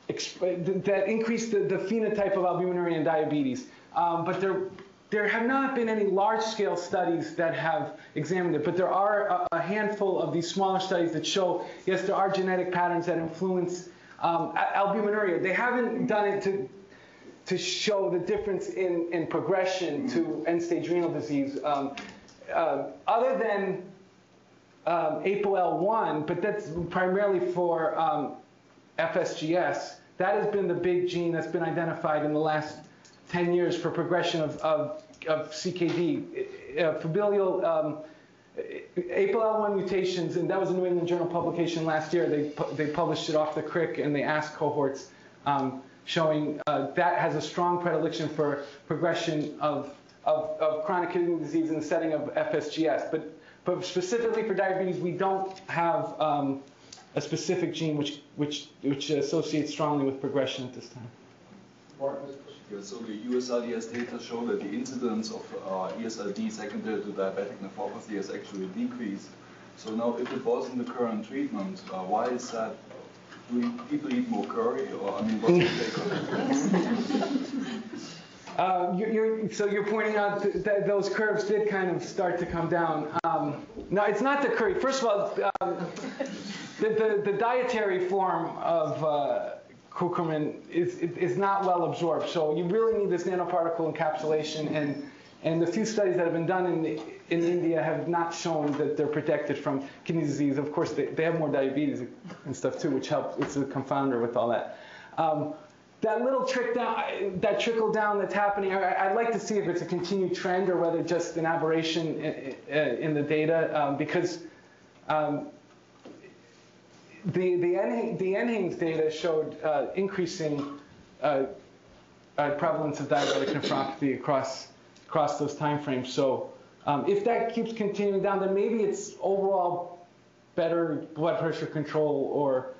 that increase the, the phenotype of albuminuria in diabetes. Um, but there, there have not been any large-scale studies that have examined it, but there are a, a handful of these smaller studies that show, yes, there are genetic patterns that influence um, albuminuria. They haven't done it to to show the difference in, in progression to end-stage renal disease, um, uh, other than um, ApoL1, but that's primarily for um, FSGS. That has been the big gene that's been identified in the last 10 years for progression of, of, of CKD. Uh, familial um, APOL1 mutations, and that was a New England Journal publication last year. They, pu- they published it off the CRIC, and the AASK cohorts um, showing uh, that has a strong predilection for progression of, of, of chronic kidney disease in the setting of FSGS. But, but specifically for diabetes, we don't have um, a specific gene which, which, which associates strongly with progression at this time. Yeah, so the USRDS data show that the incidence of uh, ESRD secondary to diabetic nephropathy has actually decreased. So now, if it was in the current treatment, uh, why is that? The? Uh, so you're pointing out th- that those curves did kind of start to come down. Um, no, it's not the curry. First of all, um, the, the, the dietary form of uh, curcumin is, is not well absorbed. So you really need this nanoparticle encapsulation, and, and the few studies that have been done in, in India have not shown that they're protected from kidney disease. Of course, they, they have more diabetes and stuff too, which helps. It's a confounder with all that. Um, that little trick down, that trickle down that's happening, I, I'd like to see if it's a continued trend or whether just an aberration in, the data, um, because um, the the, the NHANES data showed uh, increasing uh, uh, prevalence of diabetic nephropathy across across those timeframes. So um, if that keeps continuing down, then maybe it's overall better blood pressure control or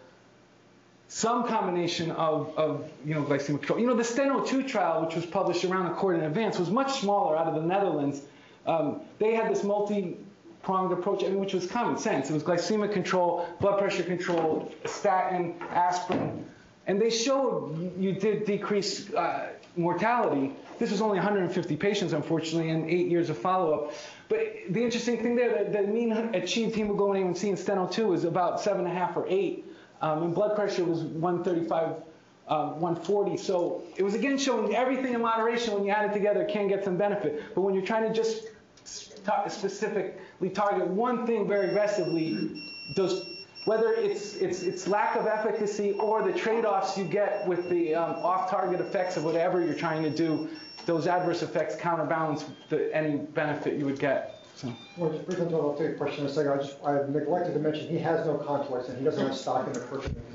some combination of, of you know, glycemic control. You know, the STENO2 trial, which was published around the Accord in ADVANCE, was much smaller out of the Netherlands. Um, they had this multi-pronged approach, I mean, which was common sense. It was glycemic control, blood pressure control, statin, aspirin, and they showed you, you did decrease uh, mortality. This was only 150 patients, unfortunately, and eight years of follow-up. But the interesting thing there, the, the mean achieved hemoglobin A1C in STENO2 was about seven and a half or eight. Um, and blood pressure was 135, uh, 140. So it was again showing everything in moderation when you add it together can get some benefit. But when you're trying to just specifically target one thing very aggressively, those whether it's, it's, it's lack of efficacy or the trade-offs you get with the um, off-target effects of whatever you're trying to do, those adverse effects counterbalance the, any benefit you would get. So. Well, just briefly, I'll take a question in a second. I just, I neglected to mention, he has no conflicts and he doesn't have stock in the person.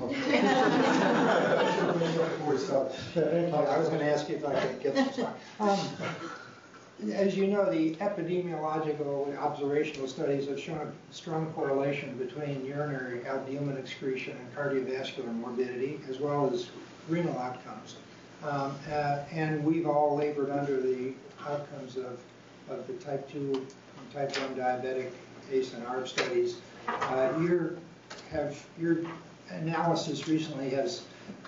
I was going to ask you if I could get some time. Um, As you know, the epidemiological observational studies have shown a strong correlation between urinary albumin excretion and cardiovascular morbidity, as well as renal outcomes. Um, uh, And we've all labored under the outcomes of, of the type 2 and type 1 diabetic ACE and ARB studies. Uh, Your, have, your analysis recently has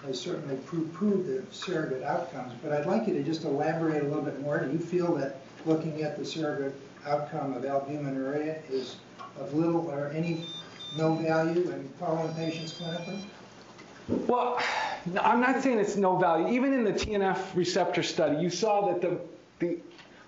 has certainly proved, the surrogate outcomes, but I'd like you to just elaborate a little bit more. Do you feel that looking at the surrogate outcome of albuminuria is of little or any no value in following patients clinically? Well, I'm not saying it's no value. Even in the TNF receptor study, you saw that the, the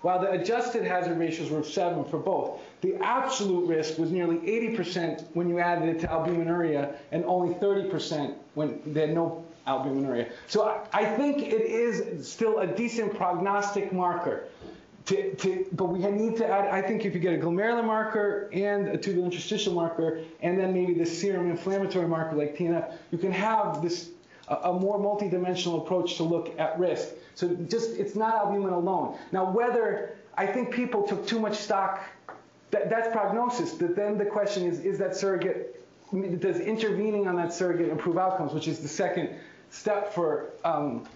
while the adjusted hazard ratios were seven for both, the absolute risk was nearly 80% when you added it to albuminuria and only 30% when they had no albuminuria. So I, I think it is still a decent prognostic marker. To, to, but we need to add, I think if you get a glomerular marker and a tubular interstitial marker, and then maybe the serum inflammatory marker like TNF, you can have this a, a more multidimensional approach to look at risk. So just, it's not albumin alone. Now whether, I think people took too much stock, that, that's prognosis, but then the question is, is that surrogate, does intervening on that surrogate improve outcomes, which is the second step for um,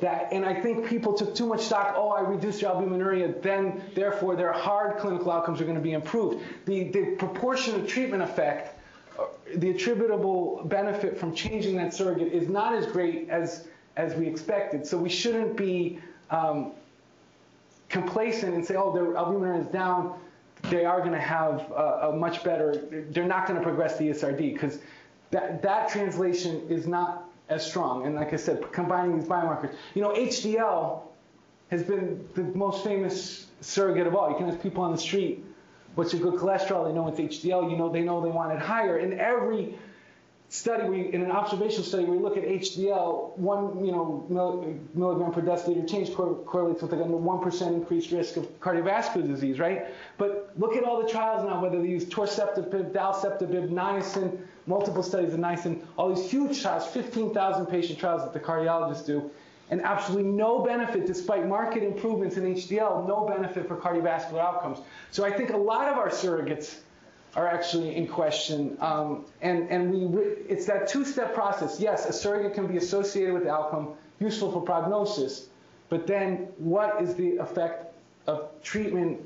that. And I think people took too much stock, oh, I reduced your albuminuria, then therefore their hard clinical outcomes are going to be improved. The, the proportionate treatment effect, uh, the attributable benefit from changing that surrogate is not as great as, as we expected. So we shouldn't be um, complacent and say, oh, their albuminuria is down, they are going to have a, a much better, they're not going to progress the ESRD because that, that translation is not as strong. And like I said, combining these biomarkers. You know, HDL has been the most famous surrogate of all. You can ask people on the street, what's your good cholesterol? They know it's HDL. You know, they know they want it higher. In every study, we, in an observational study, we look at HDL, one you know milligram per deciliter change correlates with like a 1% increased risk of cardiovascular disease, right? But look at all the trials now, whether they use torcetrapib, dalcetrapib, niacin, multiple studies of niacin, all these huge trials, 15,000 patient trials that the cardiologists do, and absolutely no benefit, despite market improvements in HDL, no benefit for cardiovascular outcomes. So I think a lot of our surrogates are actually in question. Um, and and we, it's that two-step process. Yes, a surrogate can be associated with outcome, useful for prognosis, but then what is the effect of treatment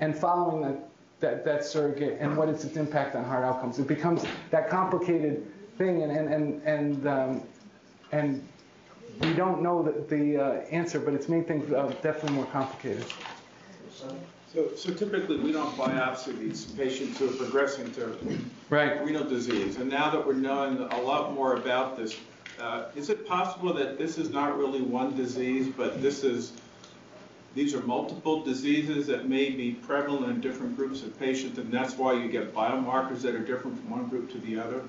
and following that, that, that surrogate, and what is its impact on hard outcomes? It becomes that complicated thing, and, and, and, and, um, and we don't know the, the uh, answer, but it's made things uh, definitely more complicated. So, so typically, we don't biopsy these patients who are progressing to Right. renal disease. And now that we're knowing a lot more about this, uh, is it possible that this is not really one disease, but this is, these are multiple diseases that may be prevalent in different groups of patients, and that's why you get biomarkers that are different from one group to the other?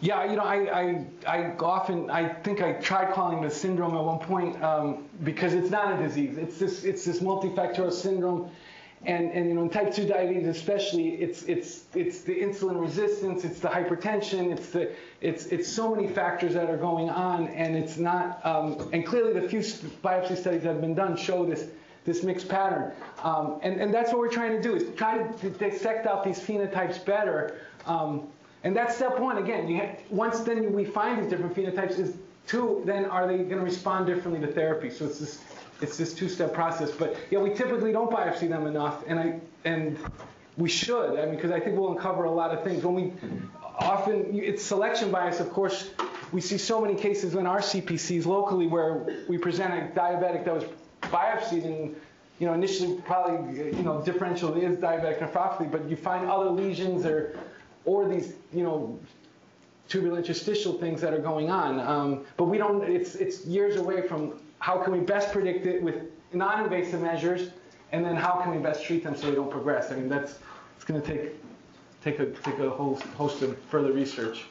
Yeah, you know, I, I, I often, I think I tried calling it a syndrome at one point um, because it's not a disease. It's this, it's this multifactorial syndrome. And, and you know, in type 2 diabetes especially, it's, it's, it's the insulin resistance, it's the hypertension, it's, the, it's, it's so many factors that are going on, and it's not, um, and clearly the few biopsy studies that have been done show this, this mixed pattern. Um, and, and that's what we're trying to do, is try to dissect out these phenotypes better. Um, and that's step one. Again, have, once then we find these different phenotypes, is two, then are they going to respond differently to therapy? So it's this, it's this two-step process. But yeah, we typically don't biopsy them enough, and I and we should. I mean, because I think we'll uncover a lot of things. When we often it's selection bias, of course. We see so many cases in our CPCs locally where we present a diabetic that was biopsied and you know, initially probably, you know, differential is diabetic nephropathy, but you find other lesions or or these, you know, tubular interstitial things that are going on. Um, but we don't, it's, it's years away from how can we best predict it with non-invasive measures, and then how can we best treat them so they don't progress. I mean, that's, it's going to take, take a, take a whole host of further research.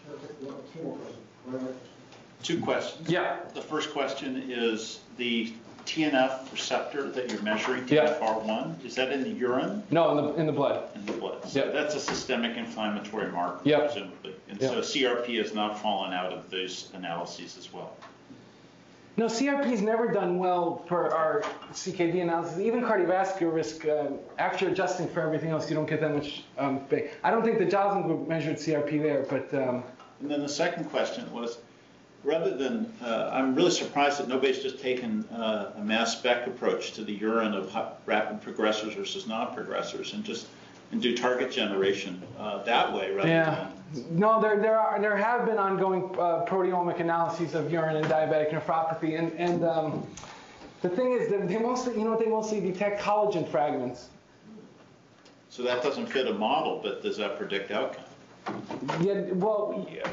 Two questions. Yeah. The first question is the TNF receptor that you're measuring, Yeah. TNFR1, is that in the urine, No, in the, in the blood. in the blood? So Yeah. that's a systemic inflammatory marker, Yeah. presumably. And Yeah. so CRP has not fallen out of those analyses as well. No, CRP has never done well for our CKD analysis. Even cardiovascular risk, um, after adjusting for everything else, you don't get that much um, big. I don't think the Joslin group measured CRP there, but um, And then the second question was, rather than, uh, I'm really surprised that nobody's just taken uh, a mass spec approach to the urine of rapid progressors versus non-progressors and just, and do target generation uh, that way rather yeah. than. No, there, there, are, there have been ongoing uh, proteomic analyses of urine and diabetic nephropathy. And, and um, the thing is that they mostly, you know, they mostly detect collagen fragments. So that doesn't fit a model, but does that predict outcome? Yeah, well, yeah,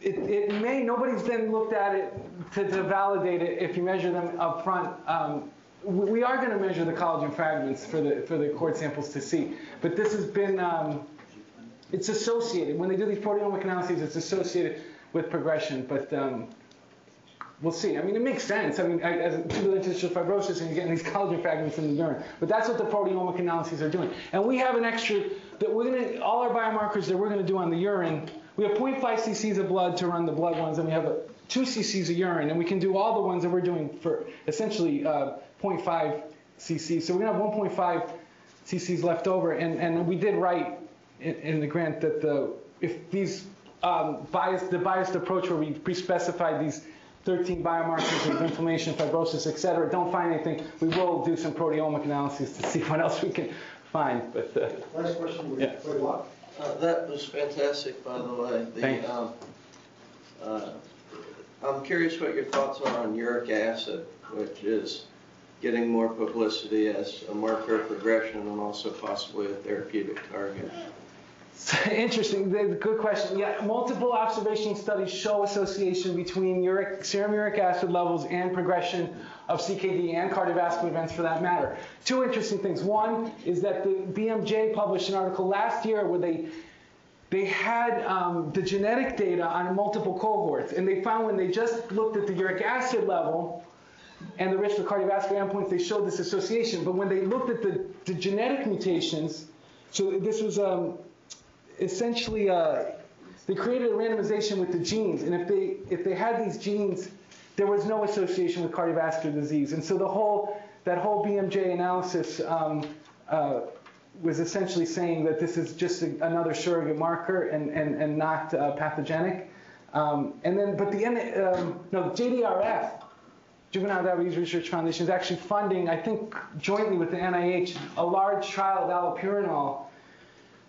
it, it may, nobody's then looked at it to, to validate it if you measure them up front. Um, we, we are going to measure the collagen fragments for the, for the Accord samples to see. But this has been, um, it's associated. When they do these proteomic analyses, it's associated with progression. But um, we'll see. I mean, it makes sense. I mean, I- as tubular interstitial fibrosis, and you're getting these collagen fragments in the urine. But that's what the proteomic analyses are doing. And we have an extra that we're to all our biomarkers that we're to do on the urine. We have 0.5 cc's of blood to run the blood ones, and we have a, 2 cc's of urine, and we can do all the ones that we're doing for essentially uh, 0.5 cc's. So we're to have 1.5 cc's left over, and, and we did write in, in the grant that the if these um, biased, the biased approach where we pre-specified these 13 biomarkers of inflammation, fibrosis, et cetera, don't find anything, we will do some proteomic analysis to see what else we can find. But uh, Last question, would Yeah. wait, what? Uh, That was fantastic, by the way. The, Thanks. um, uh, I'm curious what your thoughts are on uric acid, which is getting more publicity as a marker of progression and also possibly a therapeutic target. Interesting, good question. Yeah, multiple observation studies show association between uric, serum uric acid levels and progression of CKD and cardiovascular events for that matter. Two interesting things. One is that the BMJ published an article last year where they they had um, the genetic data on multiple cohorts, and they found when they just looked at the uric acid level and the risk for cardiovascular endpoints, they showed this association. But when they looked at the, the genetic mutations, so this was um, essentially uh, they created a randomization with the genes, and if they if they had these genes, there was no association with cardiovascular disease, and so the whole that whole BMJ analysis um, uh, was essentially saying that this is just a, another surrogate marker and and and not uh, pathogenic. Um, and then, but the um, no JDRF. Juvenile Diabetes Research Foundation is actually funding, I think, jointly with the NIH, a large trial of allopurinol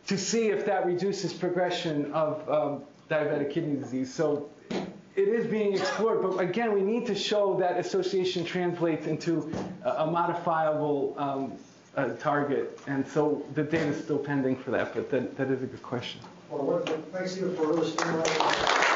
to see if that reduces progression of um, diabetic kidney disease. So it is being explored, but again, we need to show that association translates into a, a modifiable um, target, and so the data is still pending for that, but that, that is a good question. Well, thanks, for.